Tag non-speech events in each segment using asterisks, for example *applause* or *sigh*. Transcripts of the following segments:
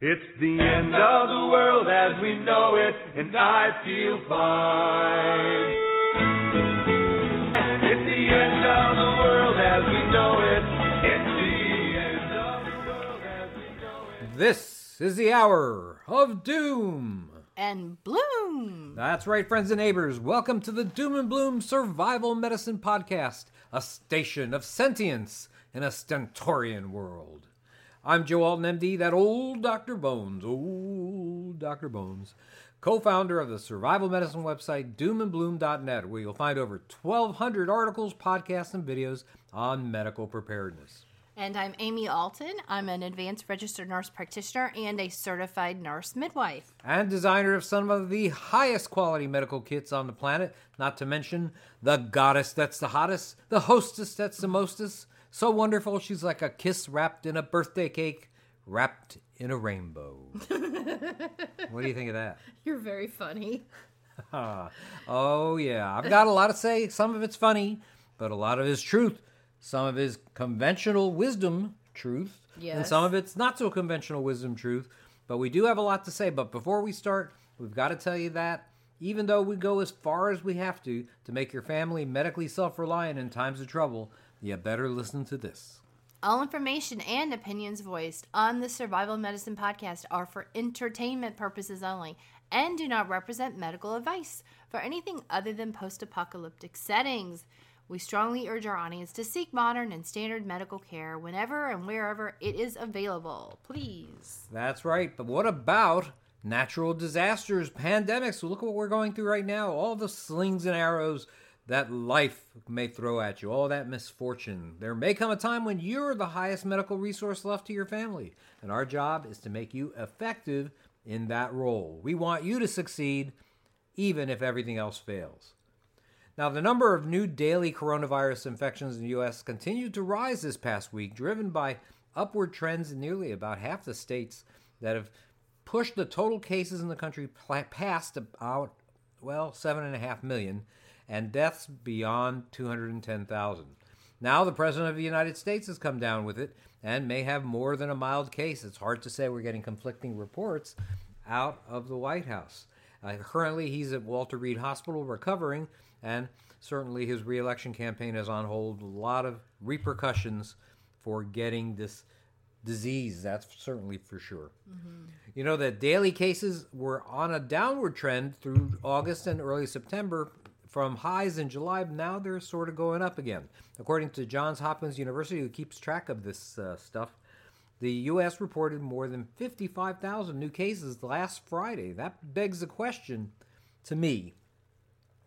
It's the end of the world as we know it, and I feel fine. It's the end of the world as we know it. It's the end of the world as we know it. This is the hour of doom. and bloom. That's right, friends and neighbors. Welcome to the Doom and Bloom Survival Medicine Podcast, a station of sentience in a stentorian world. I'm Joe Alton, MD, that old Dr. Bones, old Dr. Bones, co founder of the survival medicine website doomandbloom.net, where you'll find over 1,200 articles, podcasts, and videos on medical preparedness. And I'm Amy Alton. I'm an advanced registered nurse practitioner and a certified nurse midwife. and designer of some of the highest quality medical kits on the planet, not to mention the goddess that's the hottest, the hostess that's the mostest. So wonderful, she's like a kiss wrapped in a birthday cake, wrapped in a rainbow. *laughs* what do you think of that? You're very funny. *laughs* Oh, yeah. I've got a lot to say. Some of it's funny, but a lot of it is truth. Some of it is conventional wisdom truth. And some of it's not so conventional wisdom truth. But we do have a lot to say. But before we start, we've got to tell you that even though we go as far as we have to to make your family medically self reliant in times of trouble, you better listen to this. All information and opinions voiced on the Survival Medicine podcast are for entertainment purposes only and do not represent medical advice for anything other than post apocalyptic settings. We strongly urge our audience to seek modern and standard medical care whenever and wherever it is available. Please. That's right. But what about natural disasters, pandemics? Look at what we're going through right now. All the slings and arrows that life may throw at you, all that misfortune. There may come a time when you're the highest medical resource left to your family. And our job is to make you effective in that role. We want you to succeed even if everything else fails. Now, the number of new daily coronavirus infections in the U.S. continued to rise this past week, driven by upward trends in nearly about half the states that have pushed the total cases in the country past about, well, 7.5 million, and deaths beyond 210,000. Now, the President of the United States has come down with it and may have more than a mild case. It's hard to say. We're getting conflicting reports out of the White House. Uh, currently, he's at Walter Reed Hospital recovering, and certainly his reelection campaign is on hold. A lot of repercussions for getting this disease, that's certainly for sure. You know that daily cases were on a downward trend through August and early September from highs in July. Now they're sort of going up again. According to Johns Hopkins University, who keeps track of this uh, stuff, the U.S. reported more than 55,000 new cases last Friday. That begs the question to me.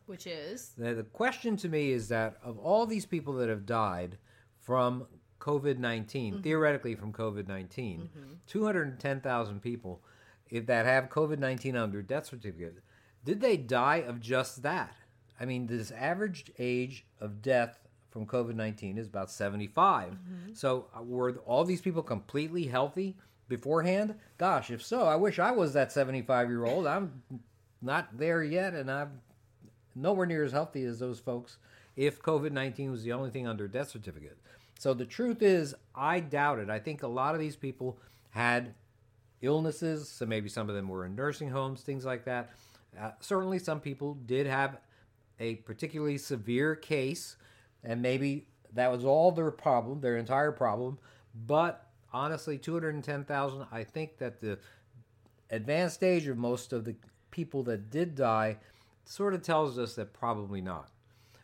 Which is? The, the question to me is that of all these people that have died from COVID 19, theoretically from COVID 19, 210,000 people if, that have COVID 19 on their death certificate, did they die of just that? I mean, this average age of death from COVID 19 is about 75. So, uh, were all these people completely healthy beforehand? Gosh, if so, I wish I was that 75 year old. I'm not there yet, and I'm nowhere near as healthy as those folks if COVID 19 was the only thing on their death certificate. So the truth is, I doubt it. I think a lot of these people had illnesses, so maybe some of them were in nursing homes, things like that. Uh, certainly, some people did have a particularly severe case, and maybe that was all their problem, their entire problem. But honestly, 210,000, I think that the advanced age of most of the people that did die sort of tells us that probably not.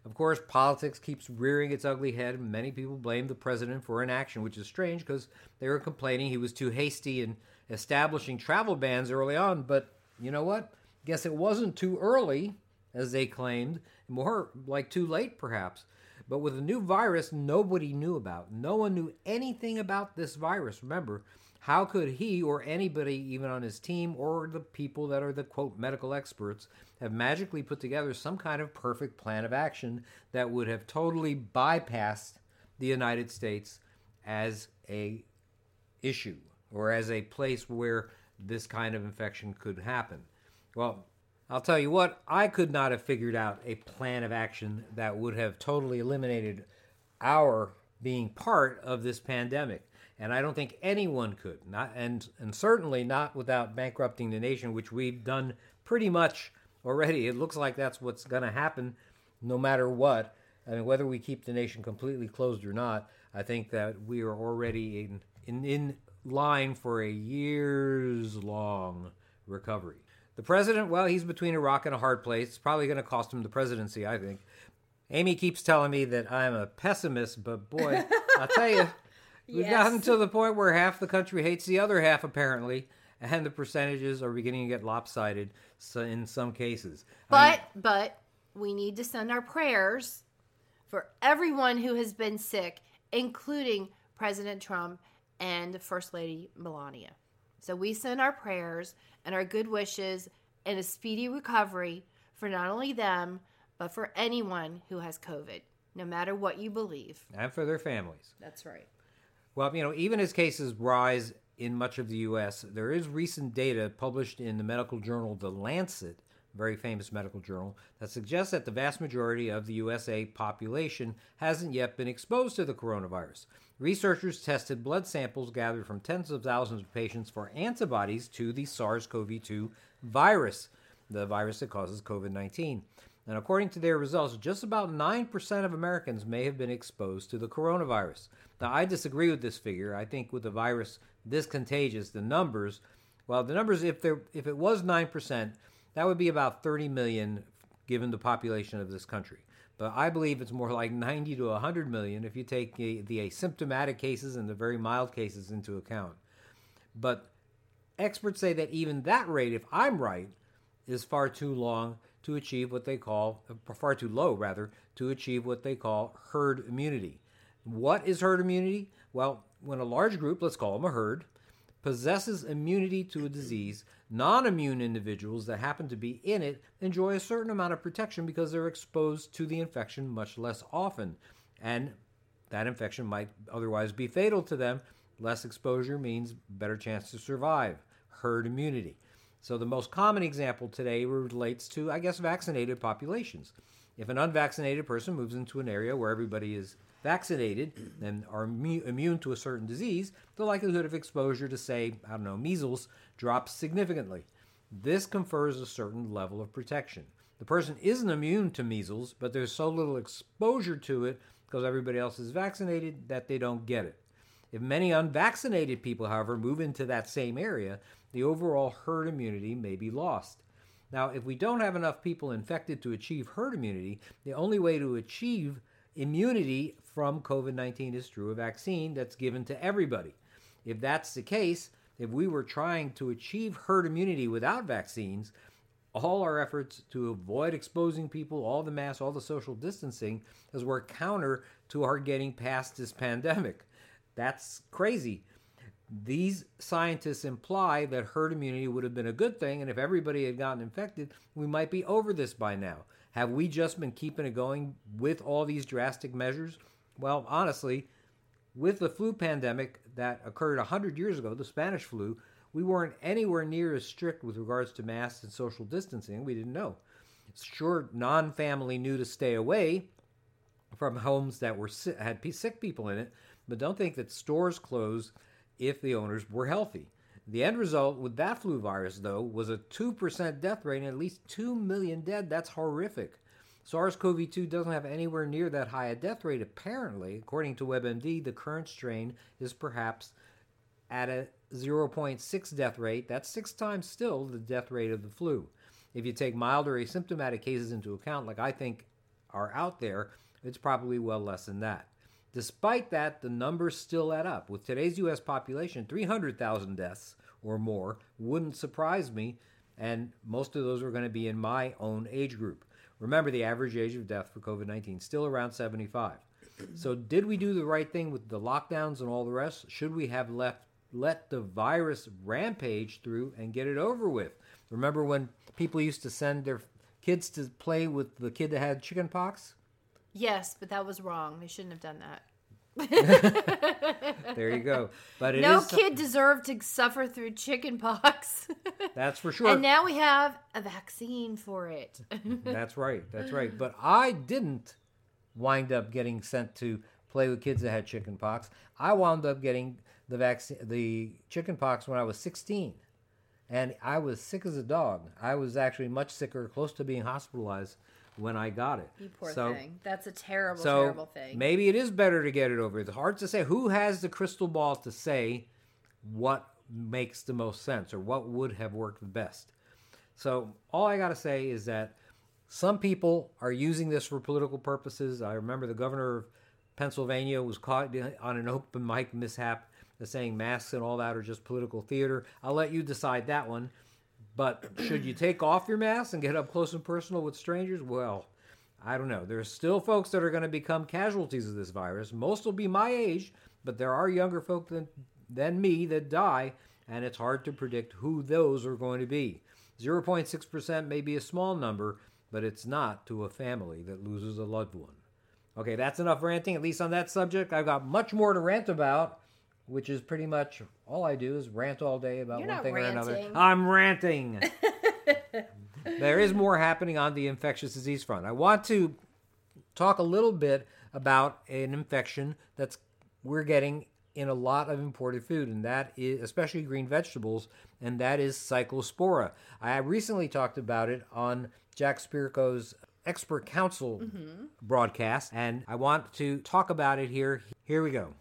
Of course, politics keeps rearing its ugly head, and many people blame the president for inaction, which is strange because they were complaining he was too hasty in establishing travel bans early on. But you know what? Guess it wasn't too early, as they claimed, more like too late, perhaps. But with a new virus nobody knew about, no one knew anything about this virus. Remember, how could he or anybody, even on his team or the people that are the quote medical experts, have magically put together some kind of perfect plan of action that would have totally bypassed the United States as a issue or as a place where this kind of infection could happen? Well, I'll tell you what, I could not have figured out a plan of action that would have totally eliminated our being part of this pandemic. And I don't think anyone could, not and and certainly not without bankrupting the nation, which we've done pretty much already. It looks like that's what's going to happen, no matter what. I mean, whether we keep the nation completely closed or not, I think that we are already in in, in line for a years long recovery. The president, well, he's between a rock and a hard place. It's probably going to cost him the presidency, I think. Amy keeps telling me that I'm a pessimist, but boy, I'll tell you, *laughs* we've Yes. gotten to the point where half the country hates the other half, apparently, and the percentages are beginning to get lopsided so in some cases. I mean, But but we need to send our prayers for everyone who has been sick, including President Trump and First Lady Melania. So we send our prayers and our good wishes and a speedy recovery for not only them, but for anyone who has COVID, no matter what you believe. and for their families. That's right. Well, you know, even as cases rise in much of the U.S., there is recent data published in the medical journal The Lancet, a very famous medical journal, that suggests that the vast majority of the USA population hasn't yet been exposed to the coronavirus. Researchers tested blood samples gathered from tens of thousands of patients for antibodies to the SARS CoV 2 virus, the virus that causes COVID 19. And according to their results, just about 9% of Americans may have been exposed to the coronavirus. Now, I disagree with this figure. I think with the virus this contagious, the numbers, well, the numbers, if there, if it was 9%, that would be about 30 million given the population of this country. But I believe it's more like 90 to 100 million if you take the, asymptomatic cases and the very mild cases into account. But experts say that even that rate, if I'm right, is far too long to achieve what they call, far too low rather, to achieve what they call herd immunity. What is herd immunity? Well, when a large group, let's call them a herd, possesses immunity to a disease, non immune individuals that happen to be in it enjoy a certain amount of protection because they're exposed to the infection much less often. And that infection might otherwise be fatal to them. Less exposure means better chance to survive. Herd immunity. So the most common example today relates to, I guess, vaccinated populations. If an unvaccinated person moves into an area where everybody is vaccinated and are immune to a certain disease, the likelihood of exposure to, say, I don't know, measles drops significantly. This confers a certain level of protection. The person isn't immune to measles, but there's so little exposure to it because everybody else is vaccinated that they don't get it. If many unvaccinated people, however, move into that same area, the overall herd immunity may be lost. Now, if we don't have enough people infected to achieve herd immunity, the only way to achieve immunity from COVID 19 is through a vaccine that's given to everybody. If that's the case, if we were trying to achieve herd immunity without vaccines, all our efforts to avoid exposing people, all the masks, all the social distancing, has worked counter to our getting past this pandemic. That's crazy. These scientists imply that herd immunity would have been a good thing, and if everybody had gotten infected, we might be over this by now. Have we just been keeping it going with all these drastic measures? Well, honestly, with the flu pandemic that occurred 100 years ago, the Spanish flu, we weren't anywhere near as strict with regards to masks and social distancing. We didn't know. Sure, non family knew to stay away from homes that were had sick people in it, but don't think that stores closed if the owners were healthy. The end result with that flu virus, though, was a 2% death rate and at least 2 million dead. That's horrific. SARS CoV 2 doesn't have anywhere near that high a death rate, apparently. According to WebMD, the current strain is perhaps at a 0.6 death rate. That's six times still the death rate of the flu. If you take mild or asymptomatic cases into account, like I think are out there, it's probably well less than that. Despite that, the numbers still add up. With today's U.S. population, 300,000 deaths or more wouldn't surprise me, and most of those are going to be in my own age group. Remember, the average age of death for COVID 19 still around 75. So, did we do the right thing with the lockdowns and all the rest? Should we have left let the virus rampage through and get it over with? Remember when people used to send their kids to play with the kid that had chicken pox? Yes, but that was wrong. They shouldn't have done that. *laughs* There you go. But it is no kid deserved to suffer through chicken pox. *laughs* That's for sure. and now we have a vaccine for it. *laughs* That's right. That's right. But I didn't wind up getting sent to play with kids that had chicken pox. I wound up getting the vaccine, the chickenpox when I was 16, and I was sick as a dog. I was actually much sicker, close to being hospitalized when I got it. You poor so, thing. That's a terrible, so terrible thing. maybe it is better to get it over. It's hard to say. Who has the crystal ball to say what makes the most sense or what would have worked the best? So all I got to say is that some people are using this for political purposes. I remember the governor of Pennsylvania was caught on an open mic mishap saying masks and all that are just political theater. I'll let you decide that one. But should you take off your mask and get up close and personal with strangers? Well, I don't know. There's still folks that are going to become casualties of this virus. Most will be my age, but there are younger folk than, than me that die, and it's hard to predict who those are going to be. 0.6% may be a small number, but it's not to a family that loses a loved one. Okay, that's enough ranting, at least on that subject. I've got much more to rant about, which is pretty much all I do is rant all day about You're one thing or another. I'm ranting. *laughs* there is more happening on the infectious disease front. I want to talk a little bit about an infection that's we're getting in a lot of imported food, and that is especially green vegetables, and that is cyclospora. I recently talked about it on Jack Spirko's Expert Council mm-hmm. broadcast, and I want to talk about it here. Here we go.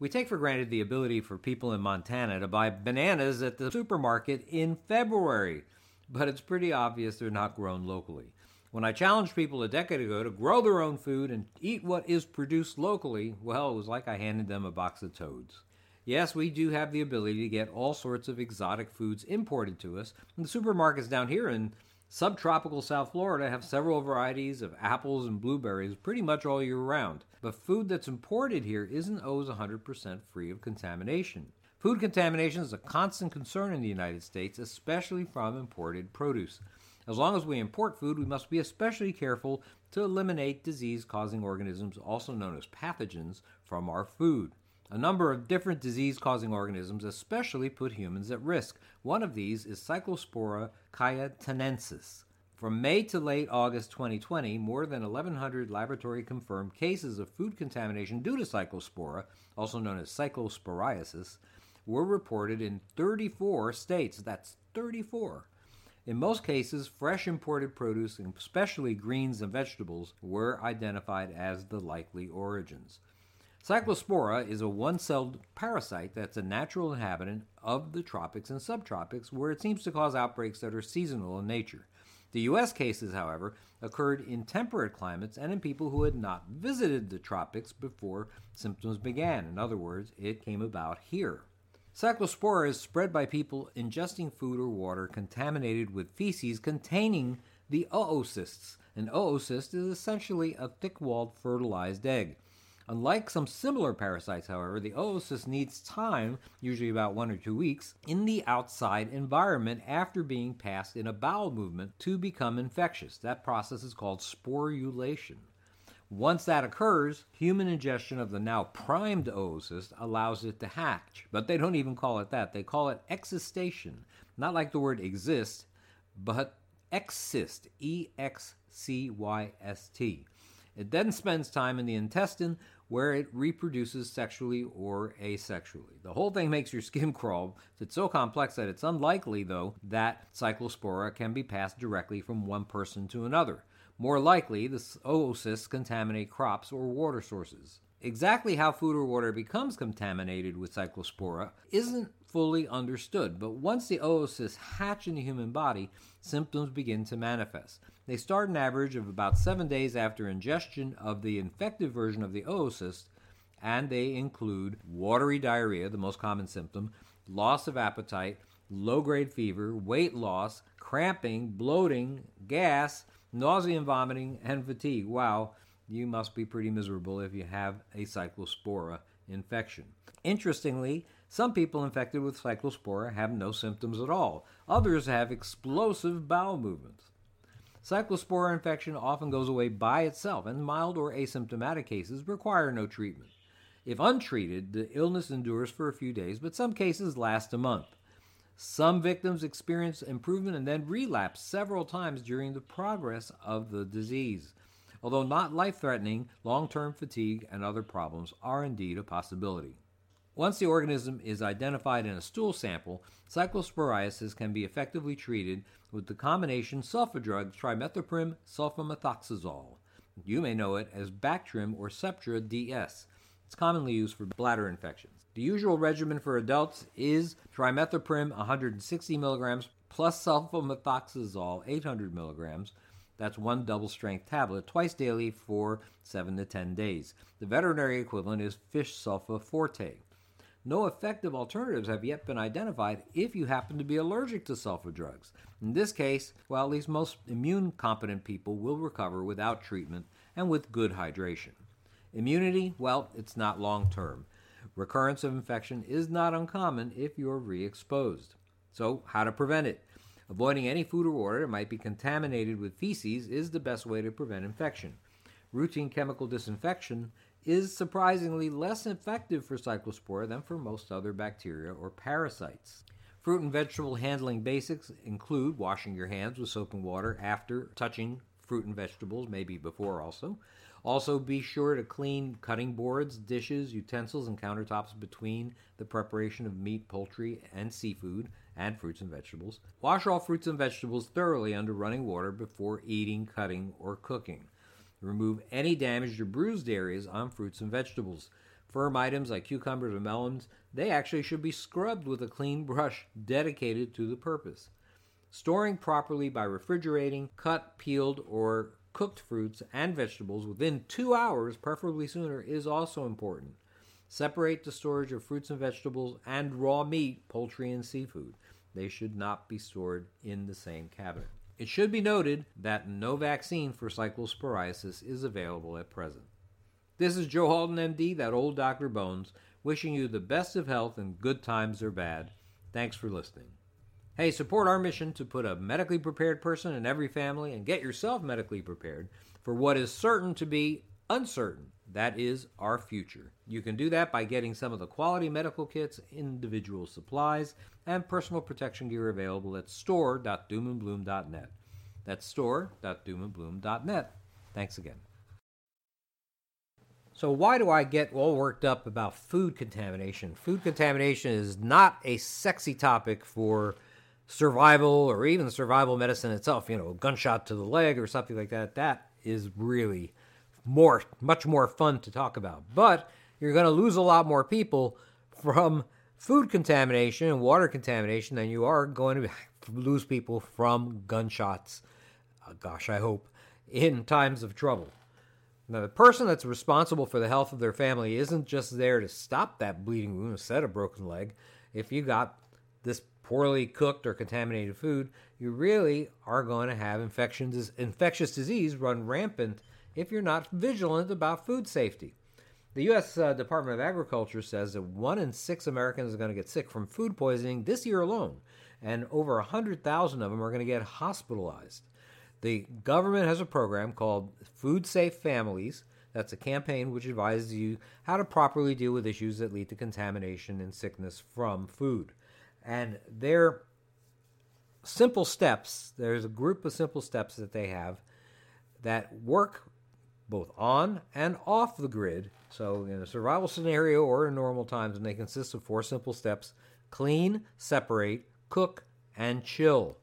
We take for granted the ability for people in Montana to buy bananas at the supermarket in February, but it's pretty obvious they're not grown locally. When I challenged people a decade ago to grow their own food and eat what is produced locally, well, it was like I handed them a box of toads. Yes, we do have the ability to get all sorts of exotic foods imported to us, and the supermarkets down here in subtropical South Florida have several varieties of apples and blueberries pretty much all year round. But food that's imported here isn't always 100% free of contamination. Food contamination is a constant concern in the United States, especially from imported produce. As long as we import food, we must be especially careful to eliminate disease causing organisms, also known as pathogens, from our food. A number of different disease causing organisms especially put humans at risk. One of these is Cyclospora cayetanensis. From May to late August 2020, more than 1,100 laboratory confirmed cases of food contamination due to Cyclospora, also known as cyclosporiasis, were reported in 34 states. That's 34. In most cases, fresh imported produce, especially greens and vegetables, were identified as the likely origins. Cyclospora is a one celled parasite that's a natural inhabitant of the tropics and subtropics where it seems to cause outbreaks that are seasonal in nature. The U.S. cases, however, occurred in temperate climates and in people who had not visited the tropics before symptoms began. In other words, it came about here. Cyclospora is spread by people ingesting food or water contaminated with feces containing the oocysts. An oocyst is essentially a thick walled fertilized egg. Unlike some similar parasites, however, the oocyst needs time, usually about one or two weeks, in the outside environment after being passed in a bowel movement to become infectious. That process is called sporulation. Once that occurs, human ingestion of the now primed oocyst allows it to hatch. But they don't even call it that. They call it excystation. Not like the word exist, but excyst. E X C Y S T. It then spends time in the intestine where it reproduces sexually or asexually. The whole thing makes your skin crawl. It's so complex that it's unlikely, though, that cyclospora can be passed directly from one person to another. More likely, the oocysts contaminate crops or water sources. Exactly how food or water becomes contaminated with cyclospora isn't fully understood, but once the oocysts hatch in the human body, symptoms begin to manifest. They start an average of about seven days after ingestion of the infected version of the oocyst, and they include watery diarrhea, the most common symptom, loss of appetite, low grade fever, weight loss, cramping, bloating, gas, nausea and vomiting, and fatigue. Wow, you must be pretty miserable if you have a cyclospora infection. Interestingly, some people infected with cyclospora have no symptoms at all. Others have explosive bowel movements. Cyclospora infection often goes away by itself, and mild or asymptomatic cases require no treatment. If untreated, the illness endures for a few days, but some cases last a month. Some victims experience improvement and then relapse several times during the progress of the disease. Although not life threatening, long term fatigue and other problems are indeed a possibility. Once the organism is identified in a stool sample, cyclosporiasis can be effectively treated with the combination sulfa drug trimethoprim sulfamethoxazole. You may know it as Bactrim or Septra DS. It's commonly used for bladder infections. The usual regimen for adults is trimethoprim 160 milligrams plus sulfamethoxazole 800 milligrams. That's one double strength tablet twice daily for 7 to 10 days. The veterinary equivalent is fish sulfa forte. No effective alternatives have yet been identified if you happen to be allergic to sulfa drugs. In this case, well, at least most immune competent people will recover without treatment and with good hydration. Immunity, well, it's not long term. Recurrence of infection is not uncommon if you're re exposed. So, how to prevent it? Avoiding any food or water that might be contaminated with feces is the best way to prevent infection. Routine chemical disinfection is surprisingly less effective for cyclospora than for most other bacteria or parasites. Fruit and vegetable handling basics include washing your hands with soap and water after touching fruit and vegetables, maybe before also. Also, be sure to clean cutting boards, dishes, utensils, and countertops between the preparation of meat, poultry, and seafood, and fruits and vegetables. Wash all fruits and vegetables thoroughly under running water before eating, cutting, or cooking. Remove any damaged or bruised areas on fruits and vegetables. Firm items like cucumbers or melons, they actually should be scrubbed with a clean *laughs* brush dedicated to the purpose. Storing properly by refrigerating cut, peeled, or cooked fruits and vegetables within two hours, preferably sooner, is also important. Separate the storage of fruits and vegetables and raw meat, poultry, and seafood. They should not be stored in the same cabinet. It should be noted that no vaccine for cyclosporiasis is available at present. This is Joe Alton, MD, that old Dr. Bones, wishing you the best of health and good times or bad. Thanks for listening. Hey, support our mission to put a medically prepared person in every family and get yourself medically prepared for what is certain to be uncertain. That is our future. You can do that by getting some of the quality medical kits, individual supplies, and personal protection gear available at store.doomandbloom.net. That's store.doomandbloom.net. Thanks again. So, why do I get all worked up about food contamination? Food contamination is not a sexy topic for survival or even survival medicine itself. You know, a gunshot to the leg or something like that. That is really more, much more fun to talk about. But you're going to lose a lot more people from food contamination and water contamination than you are going to *laughs* lose people from gunshots. Uh, gosh, I hope in times of trouble. Now, the person that's responsible for the health of their family isn't just there to stop that bleeding wound instead of broken leg. If you got this poorly cooked or contaminated food, you really are going to have infections, infectious disease run rampant if you're not vigilant about food safety. The U.S. Uh, Department of Agriculture says that one in six Americans is going to get sick from food poisoning this year alone, and over 100,000 of them are going to get hospitalized. The government has a program called Food Safe Families. That's a campaign which advises you how to properly deal with issues that lead to contamination and sickness from food. And they're simple steps. There's a group of simple steps that they have that work both on and off the grid. So, in a survival scenario or in normal times, and they consist of four simple steps clean, separate, cook, and chill.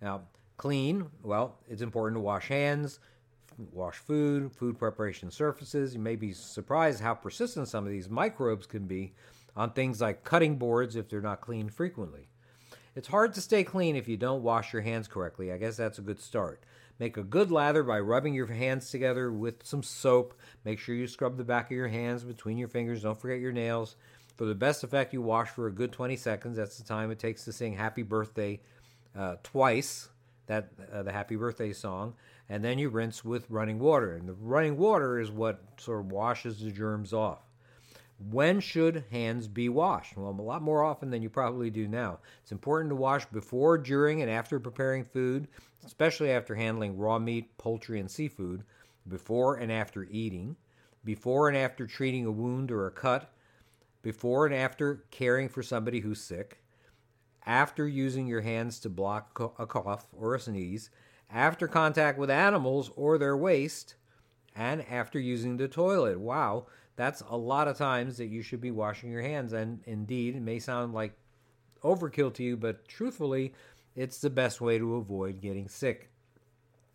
Now, clean, well, it's important to wash hands, wash food, food preparation surfaces. You may be surprised how persistent some of these microbes can be on things like cutting boards if they're not cleaned frequently. It's hard to stay clean if you don't wash your hands correctly. I guess that's a good start. Make a good lather by rubbing your hands together with some soap. Make sure you scrub the back of your hands between your fingers. Don't forget your nails. For the best effect, you wash for a good 20 seconds. That's the time it takes to sing Happy Birthday uh, twice, that uh, the Happy Birthday song. And then you rinse with running water. And the running water is what sort of washes the germs off. When should hands be washed? Well, a lot more often than you probably do now. It's important to wash before, during, and after preparing food, especially after handling raw meat, poultry, and seafood, before and after eating, before and after treating a wound or a cut, before and after caring for somebody who's sick, after using your hands to block a cough or a sneeze, after contact with animals or their waste, and after using the toilet. Wow, that's a lot of times that you should be washing your hands. And indeed, it may sound like overkill to you, but truthfully, it's the best way to avoid getting sick.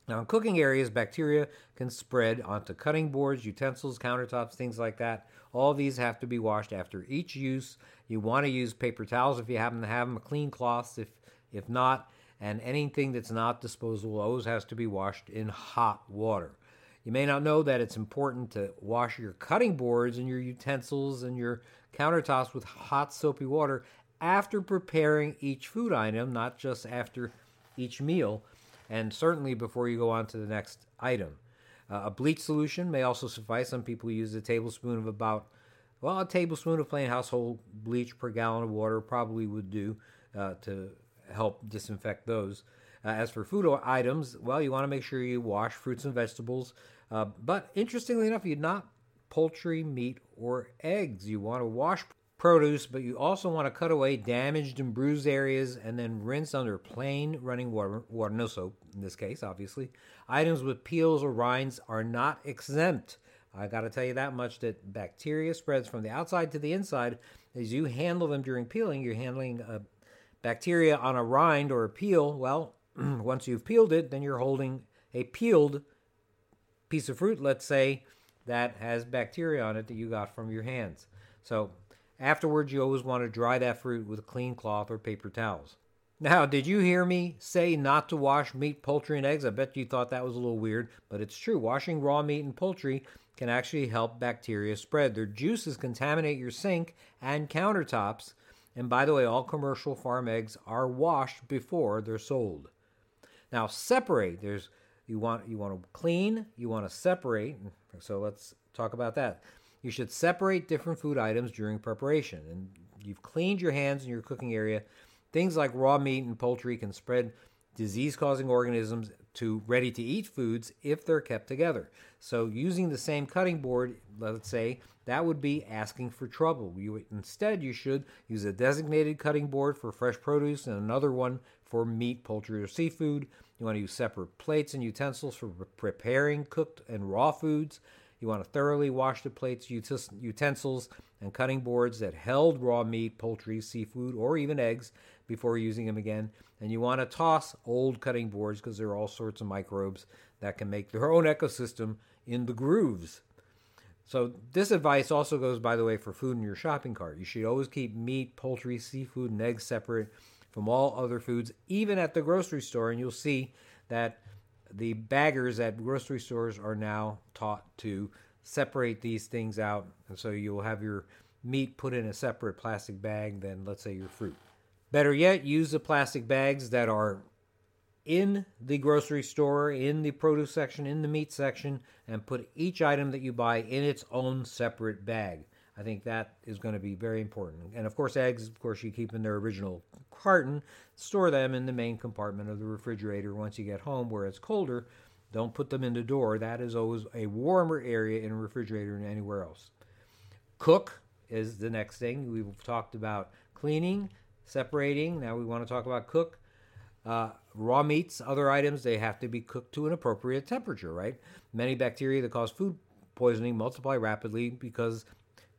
Now, in cooking areas, bacteria can spread onto cutting boards, utensils, countertops, things like that. All these have to be washed after each use. You want to use paper towels if you happen to have them, clean cloths if if not, and anything that's not disposable always has to be washed in hot water. You may not know that it's important to wash your cutting boards and your utensils and your countertops with hot soapy water after preparing each food item, not just after each meal, and certainly before you go on to the next item. Uh, a bleach solution may also suffice. Some people use a tablespoon of about, well, a tablespoon of plain household bleach per gallon of water probably would do uh, to help disinfect those. Uh, as for food items, well, you want to make sure you wash fruits and vegetables. Uh, but interestingly enough, you not poultry, meat, or eggs. You want to wash produce, but you also want to cut away damaged and bruised areas and then rinse under plain running water, water no soap in this case, obviously. Items with peels or rinds are not exempt. I got to tell you that much that bacteria spreads from the outside to the inside. As you handle them during peeling, you're handling a bacteria on a rind or a peel, well, Mm, once you've peeled it, then you're holding a peeled piece of fruit, let's say, that has bacteria on it that you got from your hands. So afterwards, you always want to dry that fruit with a clean cloth or paper towels. Now, did you hear me say not to wash meat, poultry, and eggs? I bet you thought that was a little weird, but it's true. Washing raw meat and poultry can actually help bacteria spread. Their juices contaminate your sink and countertops, and by the way, all commercial farm eggs are washed before they're sold. Now separate. There's you want you want to clean, you want to separate. So let's talk about that. You should separate different food items during preparation. And you've cleaned your hands in your cooking area. Things like raw meat and poultry can spread disease causing organisms to ready to eat foods if they're kept together. So using the same cutting board, let's say, that would be asking for trouble. You instead you should use a designated cutting board for fresh produce and another one for meat, poultry, or seafood. You want to use separate plates and utensils for preparing cooked and raw foods. You want to thoroughly wash the plates, utensils, and cutting boards that held raw meat, poultry, seafood, or even eggs before using them again. And you want to toss old cutting boards because there are all sorts of microbes that can make their own ecosystem in the grooves. So, this advice also goes, by the way, for food in your shopping cart. You should always keep meat, poultry, seafood, and eggs separate from all other foods, even at the grocery store. And you'll see that the baggers at grocery stores are now taught to separate these things out. And so you'll have your meat put in a separate plastic bag than, let's say, your fruit. Better yet, use the plastic bags that are in the grocery store, in the produce section, in the meat section, and put each item that you buy in its own separate bag. I think that is going to be very important. And of course, eggs, of course, you keep in their original carton, store them in the main compartment of the refrigerator once you get home where it's colder. Don't put them in the door. That is always a warmer area in a refrigerator than anywhere else. Cook is the next thing. We've talked about cleaning, separating. Now we want to talk about cook. Uh, raw meats, other items, they have to be cooked to an appropriate temperature, right? Many bacteria that cause food poisoning multiply rapidly because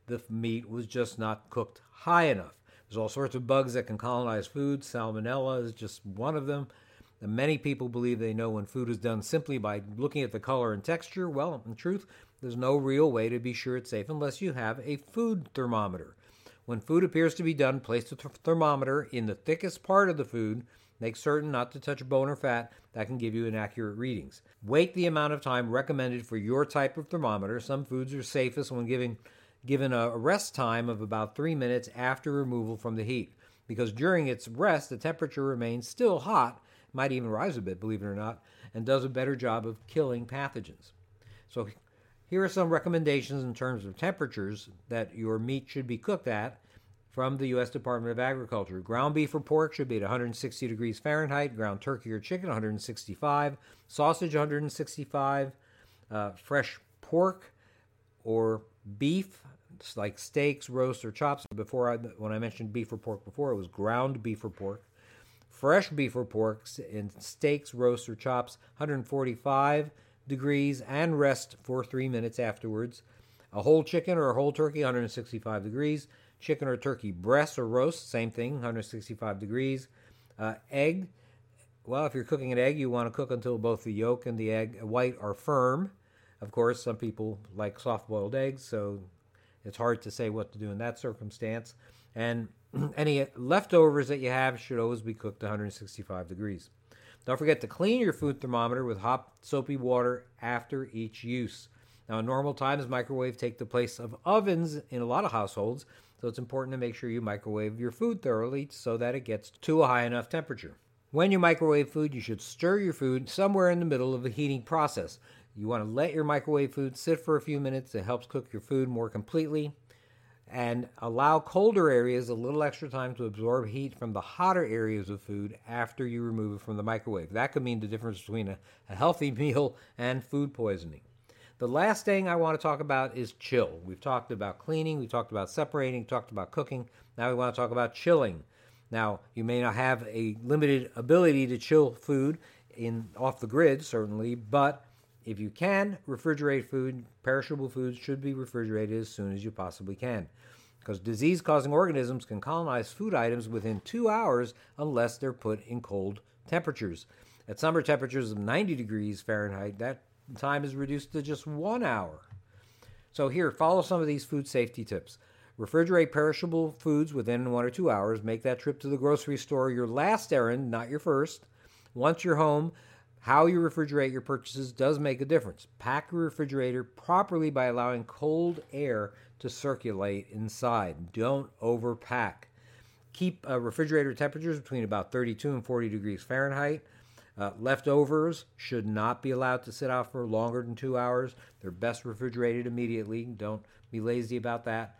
the meat was just not cooked high enough. There's all sorts of bugs that can colonize food. Salmonella is just one of them. And many people believe they know when food is done simply by looking at the color and texture. Well, in truth, there's no real way to be sure it's safe unless you have a food thermometer. When food appears to be done, place the thermometer in the thickest part of the food. Make certain not to touch bone or fat. That can give you inaccurate readings. Wait the amount of time recommended for your type of thermometer. Some foods are safest when giving given a rest time of about three minutes after removal from the heat, because during its rest, the temperature remains still hot, might even rise a bit, believe it or not, and does a better job of killing pathogens. So, here are some recommendations in terms of temperatures that your meat should be cooked at from the U.S. Department of Agriculture. Ground beef or pork should be at 160 degrees Fahrenheit, ground turkey or chicken 165, sausage 165, uh, fresh pork or beef like steaks, roasts, or chops. Before, I, when I mentioned beef or pork before, it was ground beef or pork. Fresh beef or pork in steaks, roasts, or chops, 145 degrees, and rest for three minutes afterwards. A whole chicken or a whole turkey, 165 degrees. Chicken or turkey breast or roast, same thing, 165 degrees. Uh, egg, well, if you're cooking an egg, you want to cook until both the yolk and the egg white are firm. Of course, some people like soft boiled eggs, so it's hard to say what to do in that circumstance. And *clears throat* any leftovers that you have should always be cooked to 165 degrees. Don't forget to clean your food thermometer with hot soapy water after each use. Now, in normal times, microwaves take the place of ovens in a lot of households, so it's important to make sure you microwave your food thoroughly so that it gets to a high enough temperature. When you microwave food, you should stir your food somewhere in the middle of the heating process. You want to let your microwave food sit for a few minutes. It helps cook your food more completely and allow colder areas a little extra time to absorb heat from the hotter areas of food after you remove it from the microwave. That could mean the difference between a, a healthy *laughs* meal and food poisoning. The last thing I want to talk about is chill. We've talked about cleaning, we talked about separating, talked about cooking. Now we want to talk about chilling. Now, you may not have a limited ability to chill food in off the grid certainly, but if you can refrigerate food, perishable foods should be refrigerated as soon as you possibly can. Because disease causing organisms can colonize food items within two hours unless they're put in cold temperatures. At summer temperatures of 90 degrees Fahrenheit, that time is reduced to just one hour. So, here, follow some of these food safety tips. Refrigerate perishable foods within one or two hours. Make that trip to the grocery store your last errand, not your first. Once you're home, how you refrigerate your purchases does make a difference. Pack your refrigerator properly by allowing cold air to circulate inside. Don't overpack. Keep uh, refrigerator temperatures between about 32 and 40 degrees Fahrenheit. Uh, leftovers should not be allowed to sit out for longer than two hours. They're best refrigerated immediately. Don't be lazy about that.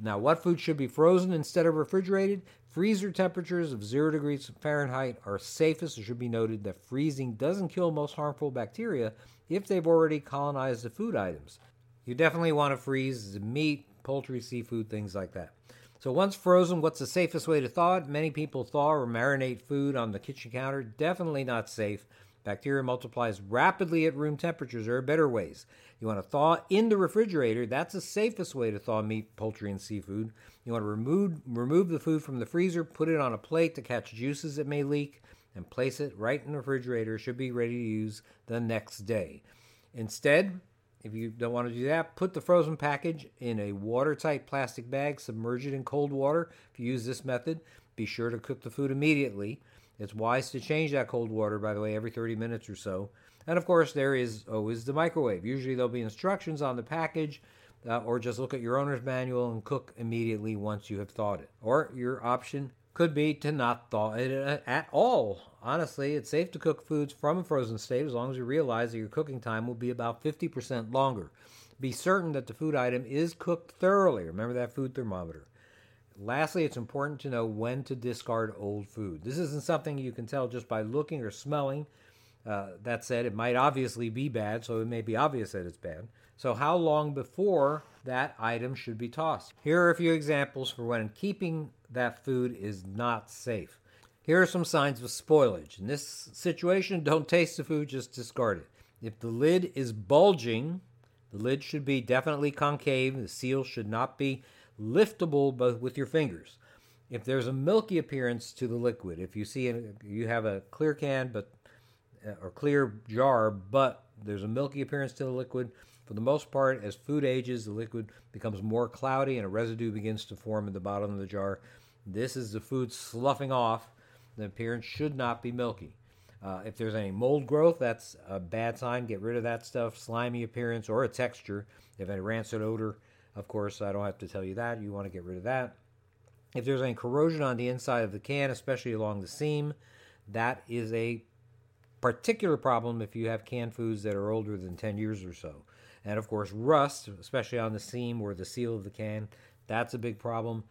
Now, what food should be frozen instead of refrigerated? Freezer temperatures of 0 degrees Fahrenheit are safest. It should be noted that freezing doesn't kill most harmful bacteria if they've already colonized the food items. You definitely want to freeze meat, poultry, seafood, things like that. So, once frozen, what's the safest way to thaw it? Many people thaw or marinate food on the kitchen counter. Definitely not safe. Bacteria multiplies rapidly at room temperatures. There are better ways. You want to thaw in the refrigerator. That's the safest way to thaw meat, poultry, and seafood. You want to remove, remove the food from the freezer, put it on a plate to catch juices that may leak, and place it right in the refrigerator. It should be ready to use the next day. Instead, if you don't want to do that, put the frozen package in a watertight plastic bag, submerge it in cold water. If you use this method, be sure to cook the food immediately. It's wise to change that cold water, by the way, every 30 minutes or so. And of course, there is always the microwave. Usually, there'll be instructions on the package, uh, or just look at your owner's manual and cook immediately once you have thawed it. Or your option could be to not thaw it at all. Honestly, it's safe to cook foods from a frozen state as long as you realize that your cooking time will be about 50% longer. Be certain that the food item is cooked thoroughly. Remember that food thermometer. Lastly, it's important to know when to discard old food. This isn't something you can tell just by looking or smelling. Uh, that said, it might obviously be bad, so it may be obvious that it's bad. So, how long before that item should be tossed? Here are a few examples for when keeping that food is not safe. Here are some signs of spoilage. In this situation, *laughs* don't taste the food, just discard it. If the lid is bulging, the lid should be definitely concave. The seal should not be liftable but with your fingers. If there's a milky appearance to the liquid, if you see it, you have a clear can but or clear jar, but there's a milky appearance to the liquid, for the most part, as food ages, the liquid becomes more cloudy and a residue begins to form in the bottom of the jar. This is the food sloughing off. The appearance should not be milky. Uh, if there's any mold growth, that's a bad sign. Get rid of that stuff. Slimy appearance or a texture. If any rancid odor, of course, I don't have to tell you that. You want to get rid of that. If there's any corrosion on the inside of the can, especially along the seam, that is a particular problem if you have canned foods that are older than 10 years or so. And of course, rust, especially on the seam or the seal of the can, that's a big problem.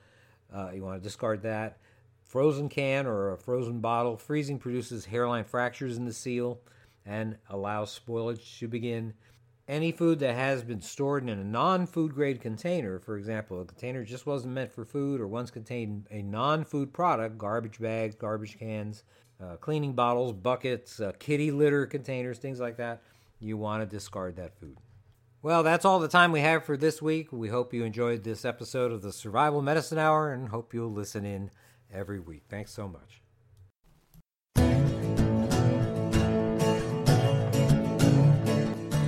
Uh, you want to discard that. Frozen can or a frozen bottle. Freezing produces hairline fractures in the seal and allows spoilage to begin. Any food that has been stored in a non food grade container, for example, a container just wasn't meant for food or once contained a non food product, garbage bags, garbage cans, uh, cleaning bottles, buckets, uh, kitty litter containers, things like that, you want to discard that food. Well, that's all the time we have for this week. We hope you enjoyed this episode of the Survival Medicine Hour and hope you'll listen in every week. Thanks so much.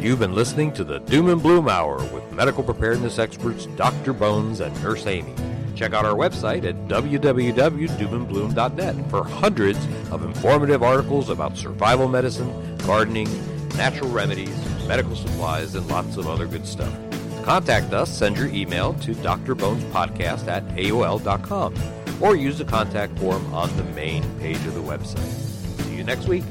You've been listening to the Doom and Bloom Hour with medical preparedness experts Dr. Bones and Nurse Amy. Check out our website at www.doomandbloom.net for hundreds of informative articles about survival medicine, gardening, natural remedies, medical supplies, and lots of other good stuff. To contact us, send your email to drbonespodcast at AOL.com or use the contact form on the main page of the website. See you next week.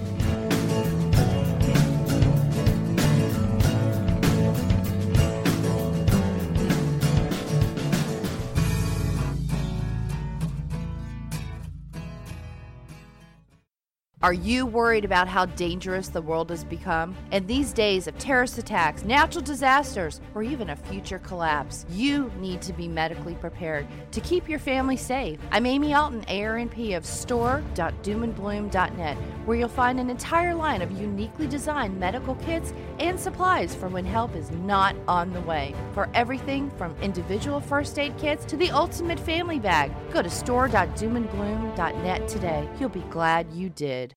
Are you worried about how dangerous the world has become? In these days of terrorist attacks, natural disasters, or even a future collapse, you need to be medically prepared to keep your family safe. I'm Amy Alton, ARNP of store.doomandbloom.net, where you'll find an entire line of uniquely designed medical kits and supplies for when help is not on the way. For everything from individual first aid kits to the ultimate family bag, go to store.doomandbloom.net today. You'll be glad you did.